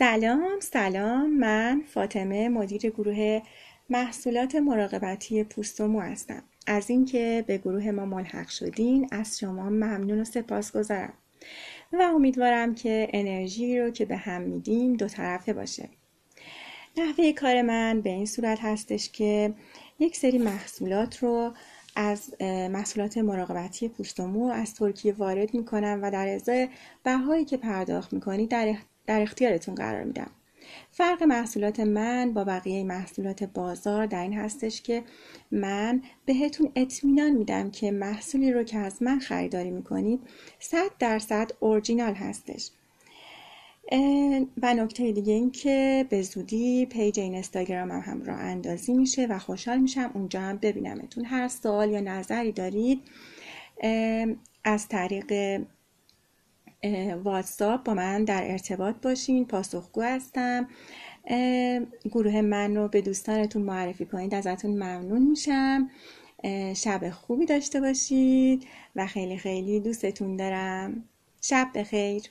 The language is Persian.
سلام سلام. من فاطمه مدیر گروه محصولات مراقبتی پوست و مو هستم. از اینکه به گروه ما ملحق شدین از شما ممنون و سپاس گذارم و امیدوارم که انرژی رو که به هم میدیم دو طرفه باشه. نحوه کار من به این صورت هستش که یک سری محصولات رو از محصولات مراقبتی پوست و مو از ترکیه وارد می‌کنم و در ازای بهایی که پرداخت می‌کنی در در اختیارتون قرار میدم. فرق محصولات من با بقیه محصولات بازار در این هستش که من بهتون اطمینان میدم که محصولی رو که از من خریداری می‌کنید صد درصد اورجینال هستش. و نکته دیگه این که به زودی پیج اینستاگرام هم, هم راه اندازی میشه و خوشحال میشم اونجا هم ببینمتون. هر سوال یا نظری دارید از طریق واتساپ با من در ارتباط باشین پاسخگو هستم. گروه من رو به دوستانتون معرفی کنید ازتون ممنون میشم. شب خوبی داشته باشید و خیلی خیلی دوستتون دارم. شب بخیر.